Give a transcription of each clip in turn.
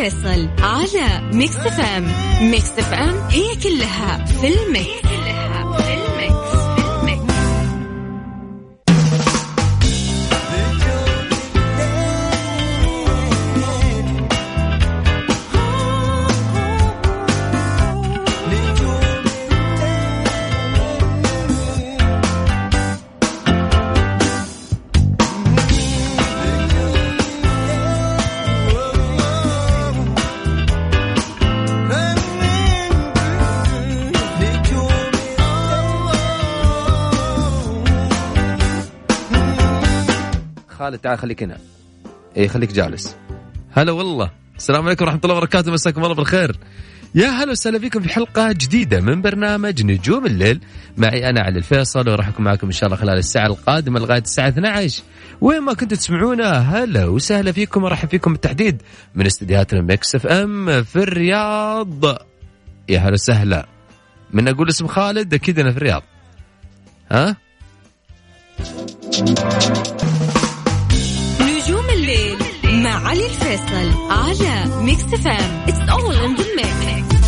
الفيصل على ميكس فام ميكس فام هي كلها في الميكس. خالد تعال خليك هنا. اي خليك جالس. هلا والله. السلام عليكم ورحمة الله وبركاته. مساكم الله بالخير. يا هلا وسهلا فيكم في حلقة جديدة من برنامج نجوم الليل. معي أنا علي الفيصل وراح أكون معكم إن شاء الله خلال الساعة القادمة لغاية الساعة 12 وين ما كنتوا تسمعونا هلا وسهلا فيكم ورحب فيكم بالتحديد من استديوهات ال Mix FM في الرياض. يا هلا وسهلا. من أقول اسم خالد أكيد أنا في الرياض. ها؟ مع علي الفيصل على ميكس فام اتس اول ان ذا ميكس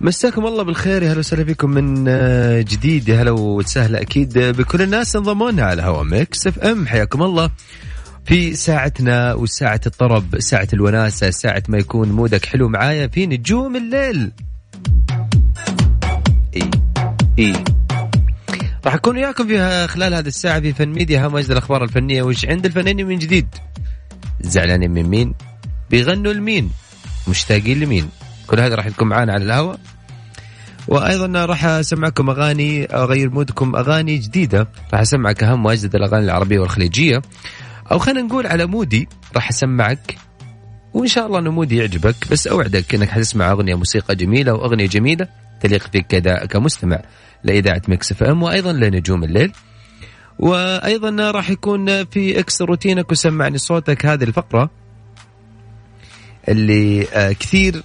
مساكم الله بالخير. يا هلا وسهلا فيكم من آه، جديد. يا هلا وسهلا أكيد. بكل الناس انضموا لنا على هوا Mix FM حياكم الله. في ساعتنا وساعة الطرب ساعة الوناسة ساعة ما يكون mood ك حلو معايا في نجوم الليل. إي إي. راح أكون وياكم في خلال هذه الساعة في فن ميديا هم اجدد الأخبار الفنية وش عند الفنانين من جديد؟ زعلانين من مين؟ بيغنوا لمين؟ مشتاقين لمين؟ كل هذا راح يكون معانا على الهواء. وأيضا راح أسمعكم أغاني أغير mood كم أغاني جديدة. راح أسمعك أهم واجدد الأغاني العربية والخليجية. أو خلينا نقول على mood ي راح أسمعك وإن شاء الله إنه mood ي يعجبك بس أوعدك إنك حتسمع أغنية موسيقى جميلة واغنيه جميلة تليق فيك كدا- كمستمع لإذاعة Mix FM وأيضا لنجوم الليل. وأيضا راح يكون في اكسر روتينك وسمعني صوتك هذه الفقرة اللي آه، كثير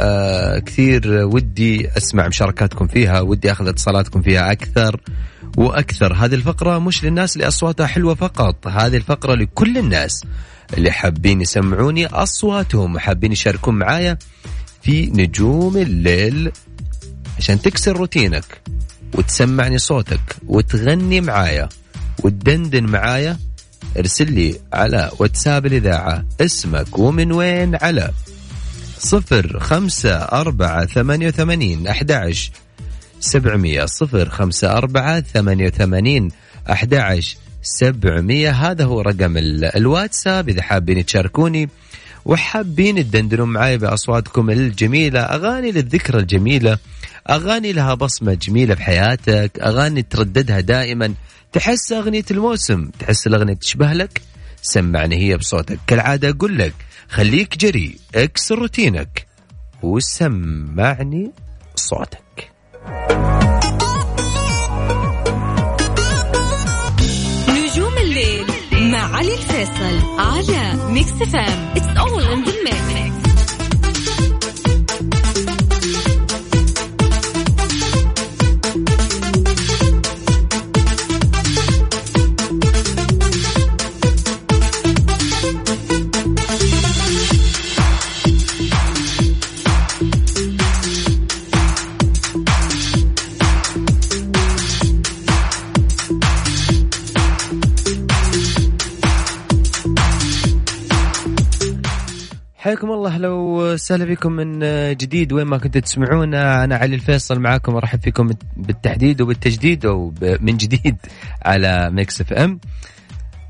آه كثير ودي أسمع مشاركاتكم فيها ودي أخذ اتصالاتكم فيها أكثر. وأكثر. هذه الفقرة مش للناس اللي أصواتها حلوة فقط هذه الفقرة لكل الناس اللي حابين يسمعوني أصواتهم وحابين يشاركون معايا في نجوم الليل عشان تكسر روتينك وتسمعني صوتك وتغني معايا وتدندن معايا. ارسل لي على واتساب الإذاعة اسمك ومن وين على صفر خمسة أربعة ثمانية وثمانين أحد عشر سبعمية صفر خمسة أربعة ثمانية وثمانين أحد سبعمية. هذا هو رقم ال- الواتساب إذا حابين تشاركوني. وحابين تدندنوا معي بأصواتكم الجميلة أغاني للذكرى الجميلة أغاني لها بصمة جميلة بحياتك أغاني ترددها دائما. تحس أغنية الموسم تحس الأغنية تشبه لك؟ سمعني هي بصوتك. كالعادة أقول لك خليك جري اكسر روتينك وسمعني صوتك. الفيصل على Mix FM it's all in the mix حياكم الله أهلا وسهلا فيكم من جديد وين ما كنتوا تسمعونا. أنا علي الفيصل معاكم أرحب فيكم بالتحديد وبالتجديد ومن جديد على Mix FM.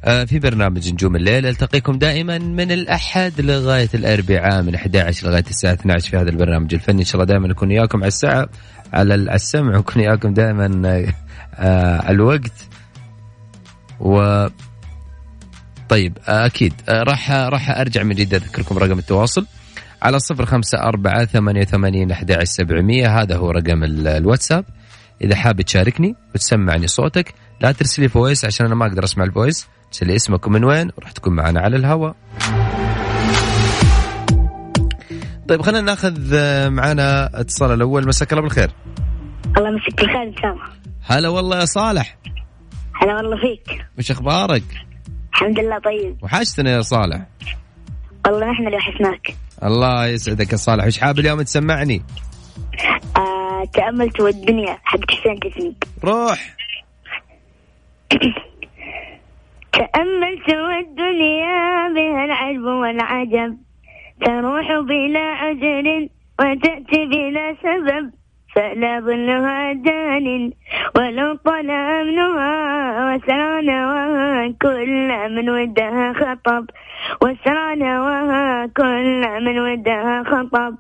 آه، في برنامج نجوم الليل ألتقيكم دائما من الأحد لغاية الأربعاء من 11 لغاية الساعة 12 في هذا البرنامج الفني. إن شاء الله دائما نكون وياكم على الساعة على السمع ونكون وياكم دائما آه، على الوقت. و طيب آه، أكيد. راح راح أرجع من جديد أذكركم رقم التواصل. على صفر خمسة أربعة ثمانية وثمانين أحد سبعمية. هذا هو رقم الواتساب. إذا حاب تشاركني وتسمعني صوتك لا ترسلي voice عشان أنا ما أقدر أسمع ال voice ترسلي اسمك ومن وين وراح تكون معنا على الهواء طيب خلينا ناخذ معنا اتصال الأول. مساك الله بالخير. الله يمسك بالخير اسامه هلا والله يا صالح. هلا والله فيك. وش أخبارك؟ الحمد لله طيب. وحشتنا يا صالح. والله نحن اللي وحشناك. الله يسعدك يا صالح. وش حاب اليوم تسمعني؟ آه تأملت والدنيا حق حسين جسمي. روح. تأملت والدنيا بها العجب والعجب. تروح بلا عذر وتأتي بلا سبب. فلا ظلها دان ولو طال أمنها وسرى نواها كل من ودها خطب وسرى نواها كل من ودها خطب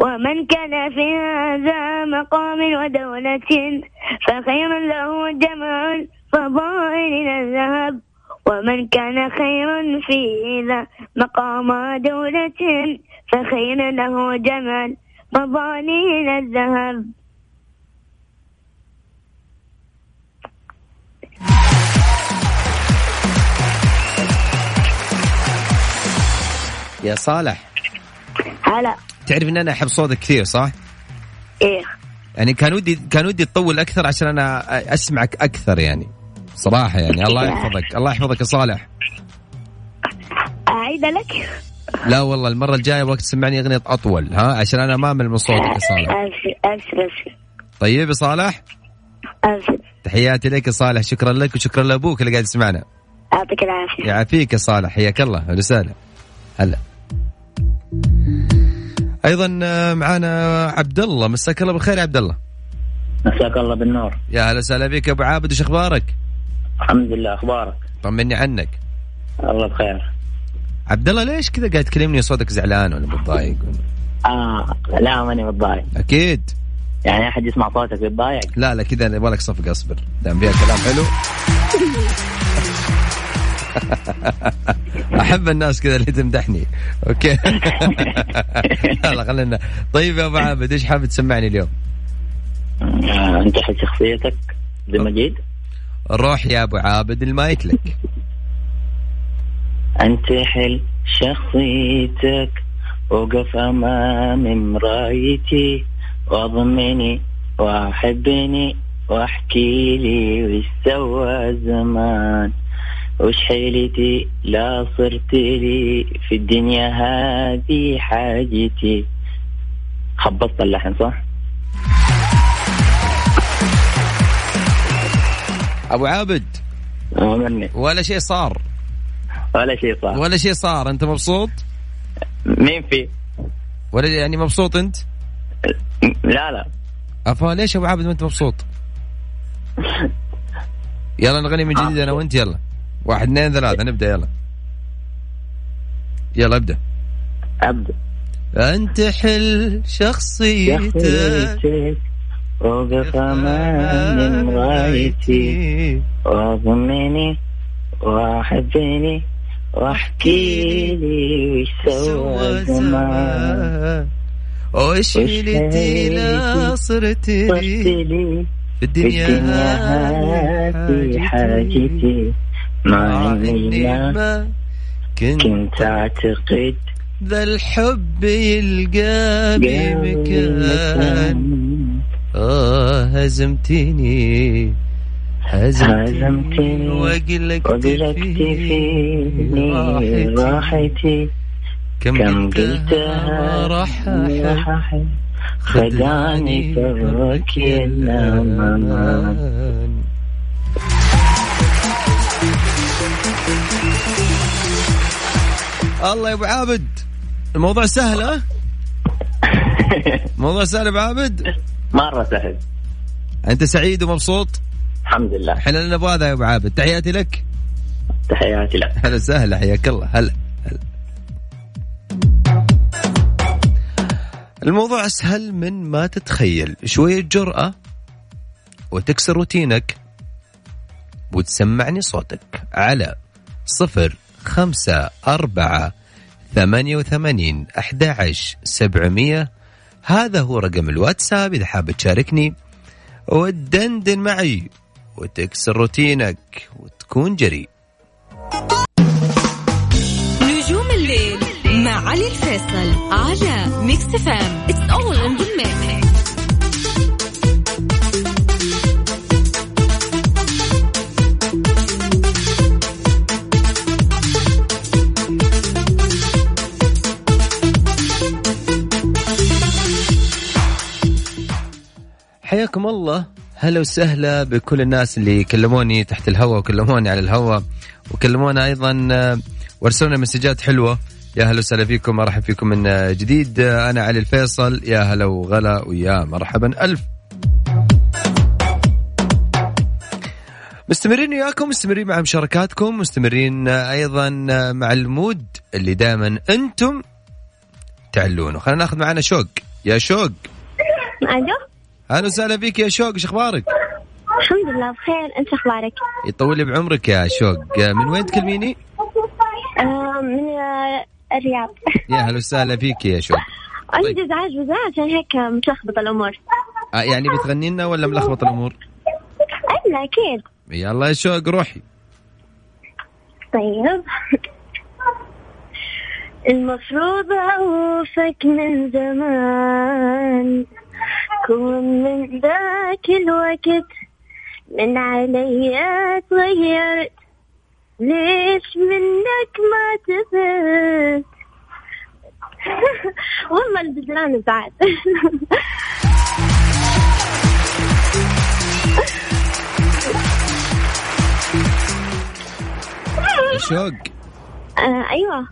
ومن كان في هذا مقام ودولة فخير له جمال فضائل الذهب ومن كان خيرا في ذا مقام دولة فخير له جمال مظالين الذهب. يا صالح. هلا. تعرف إن أنا أحب صوتك كثير صح؟ إيه. يعني كان ودي كان ودي تطول أكثر عشان أنا أسمعك أكثر يعني. صراحة يعني. الله يحفظك. الله يحفظك يا صالح. أعيد لك. لا والله المرة الجاية وقت تسمعني أغنية أطول ها؟ عشان أنا ما أمل من صوتك يا صالح. ابشر ابشر ابشر طيب يا صالح؟ ابشر تحياتي لك يا صالح شكرا لك وشكرا لأبوك اللي قاعد يسمعنا. يعطيك العافية. يعافيك يا صالح حياك الله أهلا وسهلا. هلا. أيضا آه، معانا عبد الله مساك الله بالخير يا عبد الله مساك الله بالنور. يا هلا وسهلا بك يا أبو عابد وش أخبارك؟ الحمد لله أخبارك؟ طمني عنك. الله بخير. عبد الله ليش كذا قاعد تكلمني صوتك زعلان ولا متضايق؟ آه لا ماني متضايق. أكيد. يعني أحد يسمع صوتك يتضايق؟ لا لا كذا نبغى لك صفقه أصبر. دام فيها كلام حلو. أحب الناس كذا اللي تمدحني. أوكي. يلا خلينا طيب يا أبو عابد إيش حابب تسمعني اليوم؟ آه، أنت شخصيتك بمجيد روح يا أبو عابد المايك لك. انتحل شخصيتك وقف أمام مرايتي واضمني وأحبني وأحكي لي وش سوى زمان وش حيلتي؟ لا صرت لي في الدنيا هذه حاجتي. خبصت اللحن صح؟ أبو عابد. آه، ولا شيء صار؟ ولا شيء صح ولا شيء صار. أنت مبسوط؟ مين في؟ ولا يعني مبسوط أنت؟ لا لا. أفا ليش أبو عابد ما أنت مبسوط؟ يلا نغني من جديد أنا وأنت يلا. واحد اثنين ثلاثة. نبدأ يلا. يلا ابدأ. أبدأ. أنت حل شخصيتك. وقف امام مرايتي واضمني واحبني واحكي لي وش سوى زمان. وش حيلتي لا صرت لي في الدنيا هذه حاجتي. مع إني ما ما كنت كنت أعتقد ذا الحب يلقى بمكان. آه هزمتني هزمتني هزمتني وقلقت وقلقت فيني. راحتي. كم كم قلتها راح خدعني فرك الأمان. الله يا أبو عابد. الموضوع سهل ها؟ موضوع سهل يا أبو عابد؟ مرة سهل. أنت سعيد ومبسوط؟ الحمد لله. إحنا نبغى هذا يا أبو عابد. تحياتي لك. تحياتي لك. هلا وسهلا حياك الله. هلا هلا. الموضوع أسهل من ما تتخيل. شوية جرأة وتكسر روتينك وتسمعني صوتك على صفر خمسة أربعة ثمانية وثمانين أحد سبعمية. هذا هو رقم الواتساب. إذا حاب تشاركني وتدندن معي. وتكسر روتينك وتكون جريء. نجوم الليل مع علي الفيصل على Mix FM it's all in the mix حياكم الله. هلا وسهلا بكل الناس اللي كلموني تحت الهواء وكلموني على الهواء. وكلمونا أيضا آه، وارسلونا مسجات حلوة. يا هلا وسهلا فيكم ارحب فيكم من آه، جديد. آه، أنا علي الفيصل. يا هلا وغلا ويا مرحبا. ألف. مستمرين وياكم مستمرين مع مشاركاتكم مستمرين أيضا مع المود اللي دائما أنتم تعلونه. خلينا ناخذ معنا شوق. يا شوق. ألو؟ أهلا وسهلا فيك يا شوق إيش أخبارك؟ الحمد لله بخير أنت أخبارك؟ يطول لي بعمرك يا شوق. من وين تكلميني؟ آه من آه الرياض. يا هلا وسهلا فيك يا شوق. عندي ازعاج بزاف عشان هيك متلخبط الأمور. آه يعني بتغني لنا ولا ملخبط الأمور؟ الا أكيد. يلا يا شوق روحي. طيب. المفروض أوفك من زمان. كون من ذاك الوقت من علي تغيرت ليش منك ما تبت والله البزران بعد. يا شوق. آه أيوه.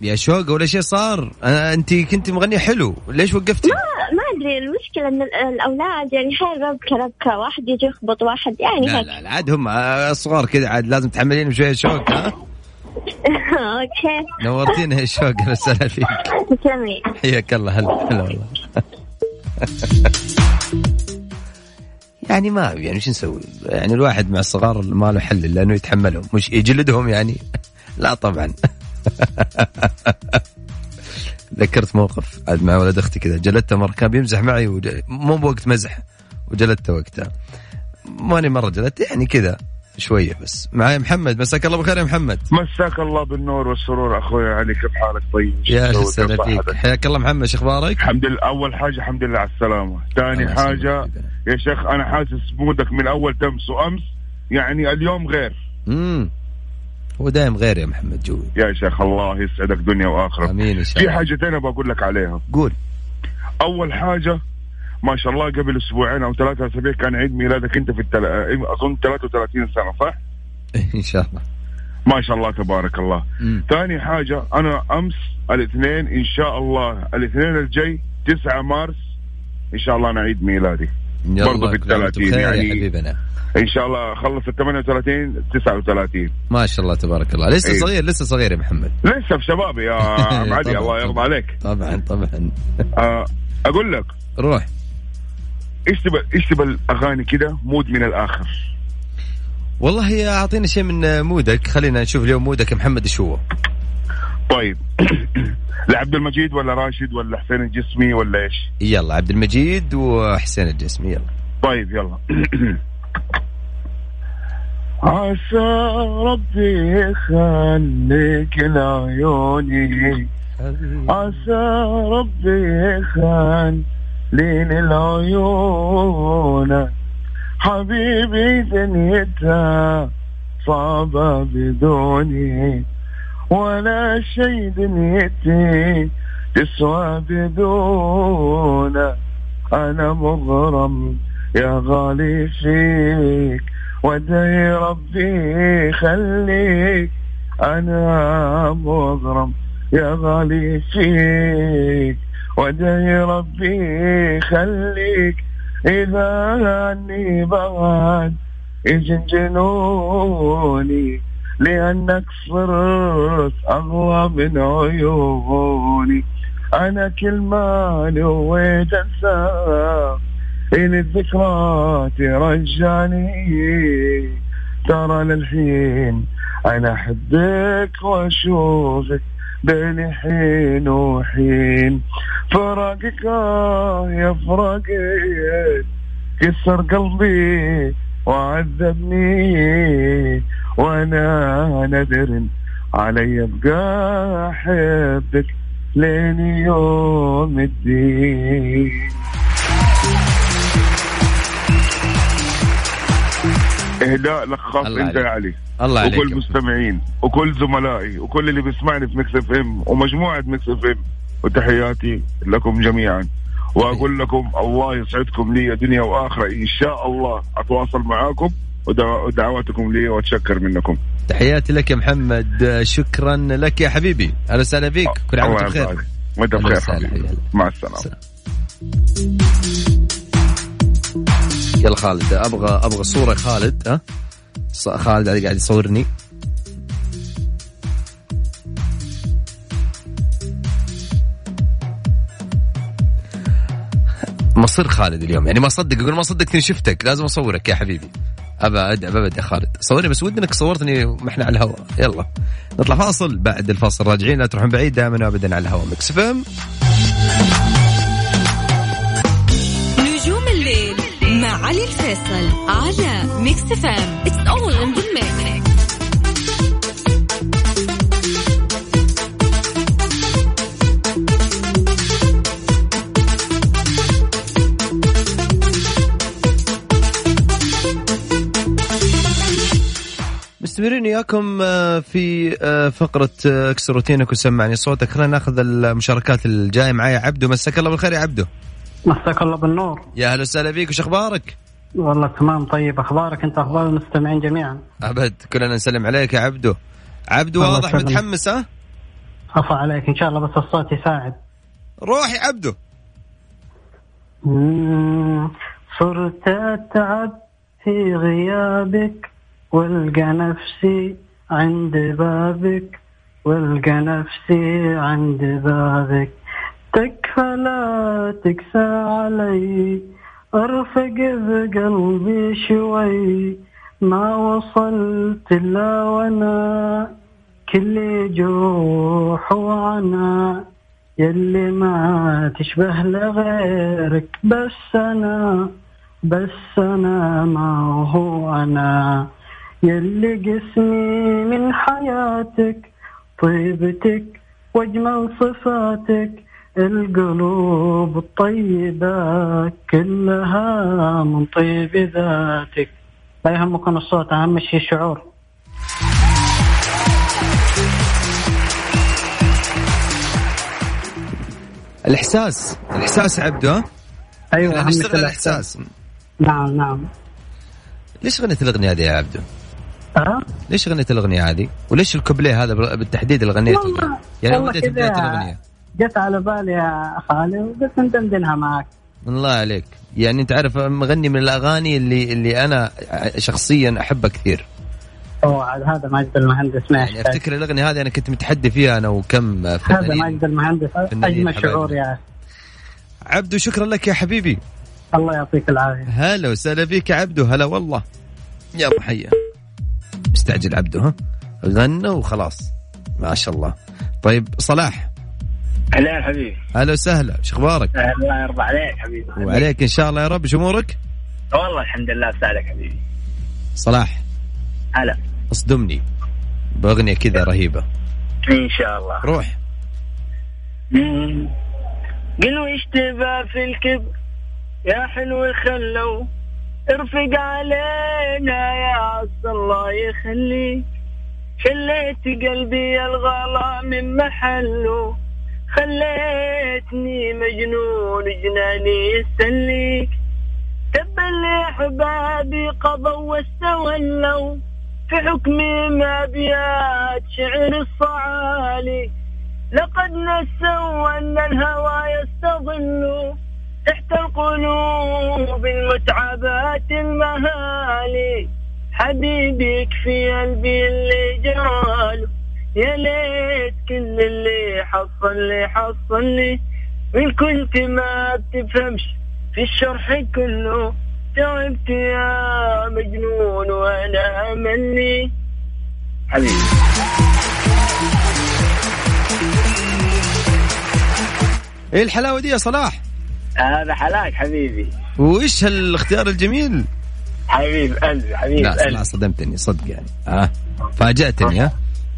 يا شوق ولا شيء صار؟ أنا انت كنت مغنية حلو. ليش وقفتي؟ ما ادري المشكلة إن ال- الأولاد يعني هاي ربكه ربكة واحد يجي يخبط واحد يعني لا هيك. لا لا عاد هم صغار كذا عاد لازم تحملين بشويه شوق ها؟ أوكي. نورتينا يا شوق أهلا وسهلا فيك. حياك الله هلا هلا والله. يعني ما يعني شو نسوي؟ يعني الواحد مع الصغار ما له حل إلا إنه يتحملهم مش يجلدهم يعني. لا طبعا. ذكرت موقف عاد مع ولد أختي كذا. جلدته مرة كان بيمزح معي وج... مو بوقت مزح وجلدته وقتها. ماني مرة جلدته يعني كذا شوية بس. معاي محمد مساك الله بالخير يا محمد. مساك الله بالنور والسرور أخوي علي كيف حالك؟ طيب يا كيف فيك؟ حياك الله محمد شو أخبارك؟ الحمد لله. أول حاجة الحمد لله على السلامة. ثاني حاجة. يا شيخ أنا حاسس مودك من أول تمس وأمس يعني اليوم غير. امم هو دايم غير يا محمد جوي. يا شيخ الله يسعدك دنيا وآخرة. آمين ان شاء في الله حاجتين بقول لك عليها. قول. أول حاجة ما شاء الله قبل أسبوعين أو ثلاثة أسابيع كان عيد ميلادك أنت في التل... أظن 33 سنة صح؟ إن شاء الله. ما شاء الله تبارك الله. ثاني حاجة أنا أمس الاثنين إن شاء الله الاثنين الجاي 9 مارس إن شاء الله أنا عيد ميلادي. يلا برضو في الثلاثين بخير يعني- يا حبيبنا. إن شاء الله أخلص ال 38 39 ما شاء الله تبارك الله. لسه إيه. صغير لسه صغير يا محمد. لسه في شبابي يا عم علي الله يرضى. عليك. طبعا طبعا. آه أقول لك. روح. إيش تبى الأغاني كده؟ مود من الآخر. والله يا اعطينا شيء من مودك. خلينا نشوف اليوم مودك يا محمد إيش هو؟ طيب. لعبد المجيد ولا راشد ولا حسين الجسمي ولا إيش؟ يلا عبد المجيد وحسين الجسمي يلا. طيب يلا. عسى ربي يخليك لعيوني. عسى ربي يخليني العيون حبيبي دنيتها صعبة بدوني. ولا شي دنيتي تسوى بدونك. أنا مغرم يا غالي فيك ودعي ربي يخليك. أنا مغرم يا غالي فيك ودعي ربي يخليك. إذا عني بعد يجن جنوني لأنك صرت أغلى من عيوني. أنا كل ما نويت أنساك إن الذكرى ترجعني ترى للحين أنا أحبك وأشوفك بين حين وحين. فراقك يا فراقك كسر قلبي وعذبني. وأنا نذر علي أبقى أحبك لين يوم الدين. إهداء لك خاص الله انت يا عليك. علي. الله عليك وكل يا مستمعين وكل زملائي وكل اللي بيسمعني في Mix FM ومجموعة Mix FM وتحياتي لكم جميعا. وأقول لكم الله يسعدكم لي دنيا وآخرة. إن شاء الله أتواصل معاكم ودع- ودعواتكم لي وأتشكر منكم. تحياتي لك يا محمد. شكرا لك يا حبيبي. أهلا وسهلا فيك. كل عام وأنت بخير. وأنت بخير حبيبي. مع السلامة. سلام. يلا خالد أبغى أبغى صورة خالد ها؟ ص- خالد قاعد يصورني. مصر خالد اليوم. يعني ما صدق يقول ما صدقتني شفتك. لازم أصورك يا حبيبي. ابى ابد يا خالد. صورني بس ودي إنك صورتني ما إحنا على الهواء. يلا. نطلع فاصل. بعد الفاصل راجعين لا تروحون بعيد دائما وابدا على الهواء. Mix FM الفيصل على Mix FM it's all in the mix مستمرين وياكم آه، في آه، فقرة آه، اكسر روتينك وسمعني صوتك. خلينا ناخذ المشاركات الجاية معايا. عبدو مساك الله بالخير يا عبدو. مساك الله بالنور. يا أهلا وسهلا فيك وش أخبارك؟ والله تمام. طيب أخبارك أنت؟ أخبار المستمعين جميعا. أبد. كلنا نسلم عليك يا عبدو. عبدو واضح. متحمس ها؟ عفا عليك. إن شاء الله بس الصوت يساعد. روح يا عبدو صرت أتعب في غيابك والقى نفسي عند بابك والقى نفسي عند بابك. تكفى لا تكسى علي أرفق بقلبي شوي ما وصلت إلا وأنا. كل جروح وعنا يلي ما تشبه لغيرك. بس أنا بس أنا ما هو أنا. يلي قسمي من حياتك طيبتك واجمل صفاتك. القلوب الطيبة كلها من طيب ذاتك لا يهمكم الصوت أهم شيء الشعور يا عبدو ها؟ أيوة أهم نشتغل شيء الإحساس نعم نعم ليش غنيت الأغنية هذه يا عبدو؟ أه؟ ليش غنيت الأغنية هذه؟ وليش الكوبليه هذا بالتحديد اللي غنيته؟ يعني وديت بداية كذا الأغنية جت على بالي يا خالي وقلت ندندنها معك. الله عليك. يعني انت عارف مغني من الأغاني اللي اللي أنا شخصيا أحبها كثير. أوه هذا ماجد المهندس ما يعني أفتكر الأغنية هذه أنا كنت متحدي فيها أنا وكم هذا ماجد المهندس اجمل شعور. يا عبدو شكرا لك يا حبيبي. الله يعطيك العافية. هلا وسهلا فيك يا عبدو هلا والله. يلا حيا. مستعجل عبدو ها؟ غنى وخلاص. ما شاء الله. طيب صلاح. هلا حبيبي. هلا وسهلا. شو أخبارك؟ الله يرضى عليك حبيبي. وعليك إن شاء الله يا رب. شو أمورك؟ والله الحمد لله بسالك حبيبي. صلاح. هلا. اصدمني. بأغنية كذا رهيبة. إن شاء الله. روح. مم. قل وش تبى في الكبر يا حلو خلو ارفق علينا يا عز الله يخليك. خليت قلبي الغلا من محله. خليتني مجنون جناني يستليك تبا لي احبابي قضوا واستولوا. في حكمي ما بيات شعر الصعالي. لقد نسوا أن الهوى يستظل. تحت القلوب المتعبات المهالي. حبيبك في قلبي اللي جراله يا ليت كل اللي حصل لي حصل لي من كنت ما بتفهمش في الشرح كله تعبت يا مجنون وأنا أملي. حبيبي. إيه الحلاوة دي يا صلاح؟ هذا حلاك حبيبي. وإيش هالاختيار الجميل؟ حبيب قلبي حبيب لا قلبي. صدمتني صدق يعني. آه فاجأتني ها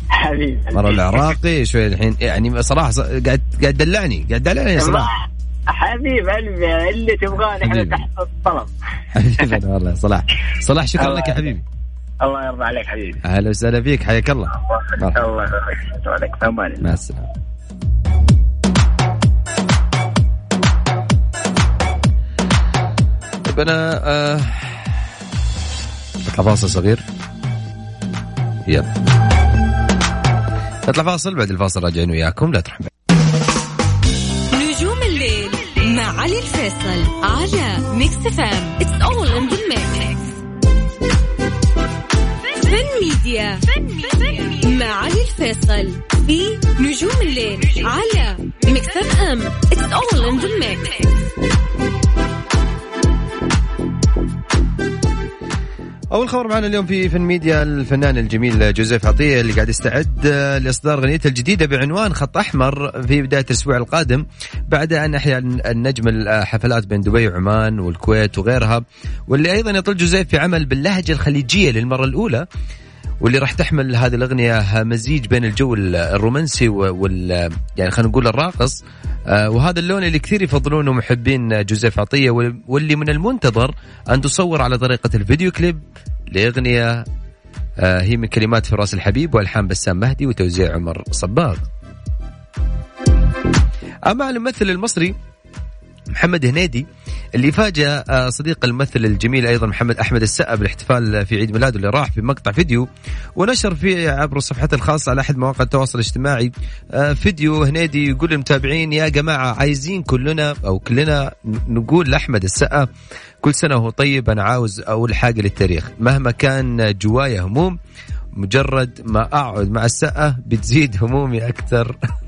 حبيب مرة العراقي شوي الحين. يعني صراحة قاعد قاعد دلعني. قاعد دلعني صلاح حبيب قلبي اللي تبغاه نحن حبيبي. تحت الطلب. حبيبي والله يا صلاح. صلاح شكرا لك يا. حبيبي. الله يرضى عليك حبيبي. أهلا وسهلا فيك. حياك الله. الله يرضى عليك. أمان مع السلامة. طيب أنا آه... فاصل صغير. يلا. نطلع فاصل بعد الفاصل راجعين وياكم لا تروح. نجوم الليل مع علي الفيصل على ميكس اف ام. It's all in the mix فن ميديا مع علي الفيصل في نجوم الليل على ميكس اف ام. It's all in the mix أول خبر معنا اليوم في فن ميديا الفنان الجميل جوزيف عطية اللي قاعد يستعد لإصدار أغنيته الجديدة بعنوان خط أحمر في بداية الأسبوع القادم بعد أن أحيا النجم الحفلات بين دبي وعمان والكويت وغيرها واللي أيضا يطل جوزيف في عمل باللهجة الخليجية للمرة الأولى. واللي راح تحمل هذه الأغنية مزيج بين الجو الرومانسي وال يعني خلينا نقول الراقص آه، وهذا اللون اللي كثير يفضلونه محبين جوزيف عطية وال- واللي من المنتظر أن تصور على طريقة الفيديو كليب لأغنية آه، هي من كلمات فراس الحبيب وألحان بسام مهدي وتوزيع عمر صباغ. أما الممثل المصري محمد هنيدي اللي فاجأ آه، صديق الممثل الجميل أيضا محمد أحمد السقا بالاحتفال في عيد ميلاده اللي راح في مقطع فيديو ونشر فيه عبر صفحته الخاصة على أحد مواقع التواصل الاجتماعي آه، فيديو هنيدي يقول للمتابعين يا جماعة عايزين كلنا أو كلنا نقول لأحمد السقا كل سنة وهو طيب أنا عاوز أقول حاجة للتاريخ. مهما كان جوايا هموم مجرد ما أقعد مع السقا بتزيد همومي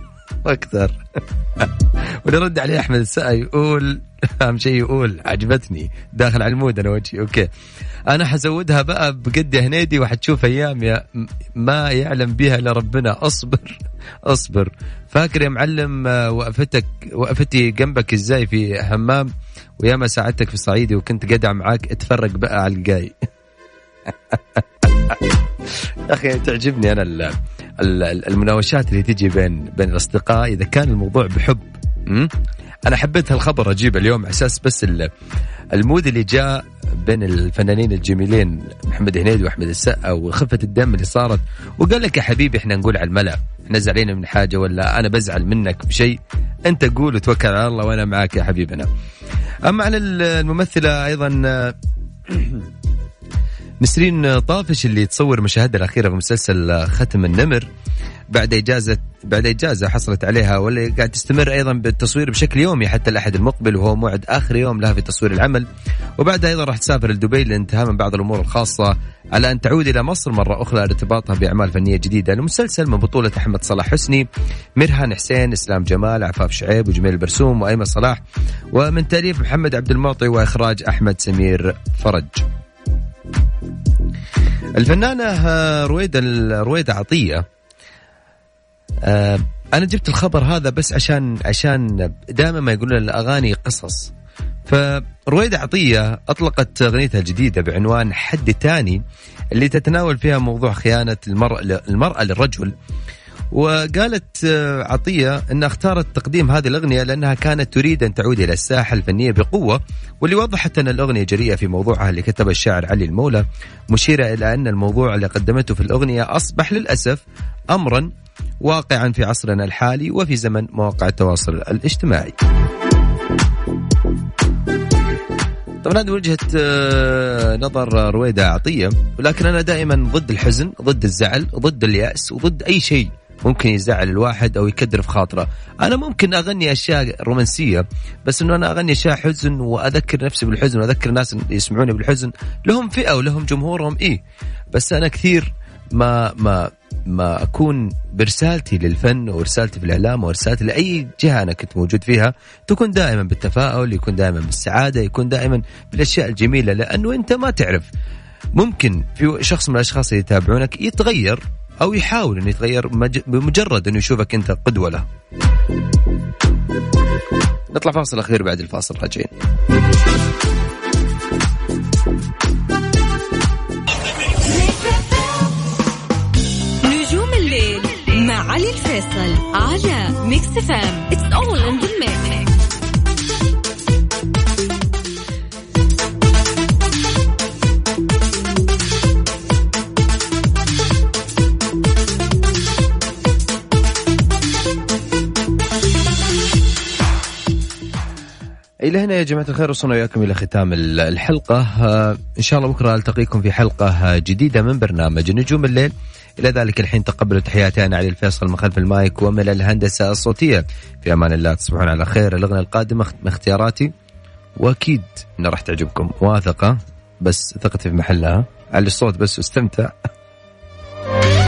أكثر. وأكثر ونرد عليه أحمد السقا يقول أهم شيء يقول عجبتني. داخل على ال mood أنا وجهي okay. أنا حزودها بقى بقى هنيدي وحتشوف أيام يا ما يعلم بها إلا ربنا. أصبر أصبر. فاكر يا معلم آه، وقفتك وقفتي جنبك إزاي في همام وياما ساعدتك في الصعيدي وكنت جدع معاك اتفرج بقى على الجاي. يا أخي تعجبني أنا ال- ال- المناوشات اللي تجي بين بين الأصدقاء إذا كان الموضوع بحب? أنا حبيت هالخبر اجيبه اليوم على أساس بس ال- المود اللي جاء بين الفنانين الجميلين محمد هنيدي وأحمد السقا وخفة الدم اللي صارت. وقال لك يا حبيبي إحنا نقول على الملأ. إحنا زعلانين من حاجة ولا أنا بزعل منك بشيء؟ أنت قول وتوكل على الله وأنا معك يا حبيبنا. أما عن الممثلة أيضا نسرين طافش اللي تصور مشاهدها الأخيرة في مسلسل ختم النمر. بعد إجازة بعد إجازة حصلت عليها واللي قاعد تستمر أيضا بالتصوير بشكل يومي حتى الأحد المقبل وهو موعد آخر يوم لها في تصوير العمل. وبعدها أيضا راح تسافر لدبي للانتهاء من بعض الأمور الخاصة على أن تعود إلى مصر مرة أخرى لارتباطها بأعمال فنية جديدة. المسلسل من بطولة أحمد صلاح حسني ميرهان حسين إسلام جمال عفاف شعيب وجميل البرسوم وأيمن صلاح ومن تأليف محمد عبد المعطي وإخراج أحمد سمير فرج. الفنانة رويدة رويدة عطية. آه، أنا جبت الخبر هذا بس عشان عشان دائما ما يقولون الأغاني قصص. فرويدة عطية أطلقت أغنيتها الجديدة بعنوان حد تاني اللي تتناول فيها موضوع خيانة المرأة المرأة للرجل. وقالت آه، عطية أن اختارت تقديم هذه الأغنية لأنها كانت تريد أن تعود إلى الساحة الفنية بقوة واللي وضحت أن الأغنية جريئة في موضوعها اللي كتبه الشاعر علي المولى مشيرة إلى أن الموضوع اللي قدمته في الأغنية أصبح للأسف أمرا واقعا في عصرنا الحالي وفي زمن مواقع التواصل الاجتماعي. طبعا هذه وجهة آه، نظر رويدة عطية ولكن أنا دائما ضد الحزن ضد الزعل ضد اليأس وضد أي شيء ممكن يزعل الواحد أو يكدر في خاطره. أنا ممكن أغني أشياء رومانسية بس إنه أنا أغني أشياء حزن وأذكر نفسي بالحزن وأذكر الناس يسمعوني بالحزن. لهم فئة ولهم جمهورهم إيه. بس أنا كثير ما ما ما أكون برسالتي للفن ورسالتي في الإعلام ورسالتي لأي جهة أنا كنت موجود فيها تكون دائما بالتفاؤل يكون دائما بالسعادة يكون دائما بالأشياء الجميلة. لأنه أنت ما تعرف ممكن في شخص من الأشخاص اللي يتابعونك يتغير أو يحاول إنه يتغير مج- بمجرد إنه يشوفك أنت قدوة له. نطلع فاصل أخير بعد الفاصل راجعين. نجوم الليل مع علي الفيصل على ميكس اف ام It's all in the إلى هنا يا جماعة الخير وصلنا وياكم إلى ختام ال- الحلقة. آه، إن شاء الله بكرة ألتقيكم في حلقة آه، جديدة من برنامج نجوم الليل. إلى ذلك الحين تقبلوا تحياتي أنا علي الفيصل من خلف المايك ومن الهندسة الصوتية. في أمان الله تصبحون على خير. الاغنيه القادمة من اختياراتي. وأكيد إنها راح تعجبكم واثقة بس ثقتي في محلها. على الصوت بس واستمتع.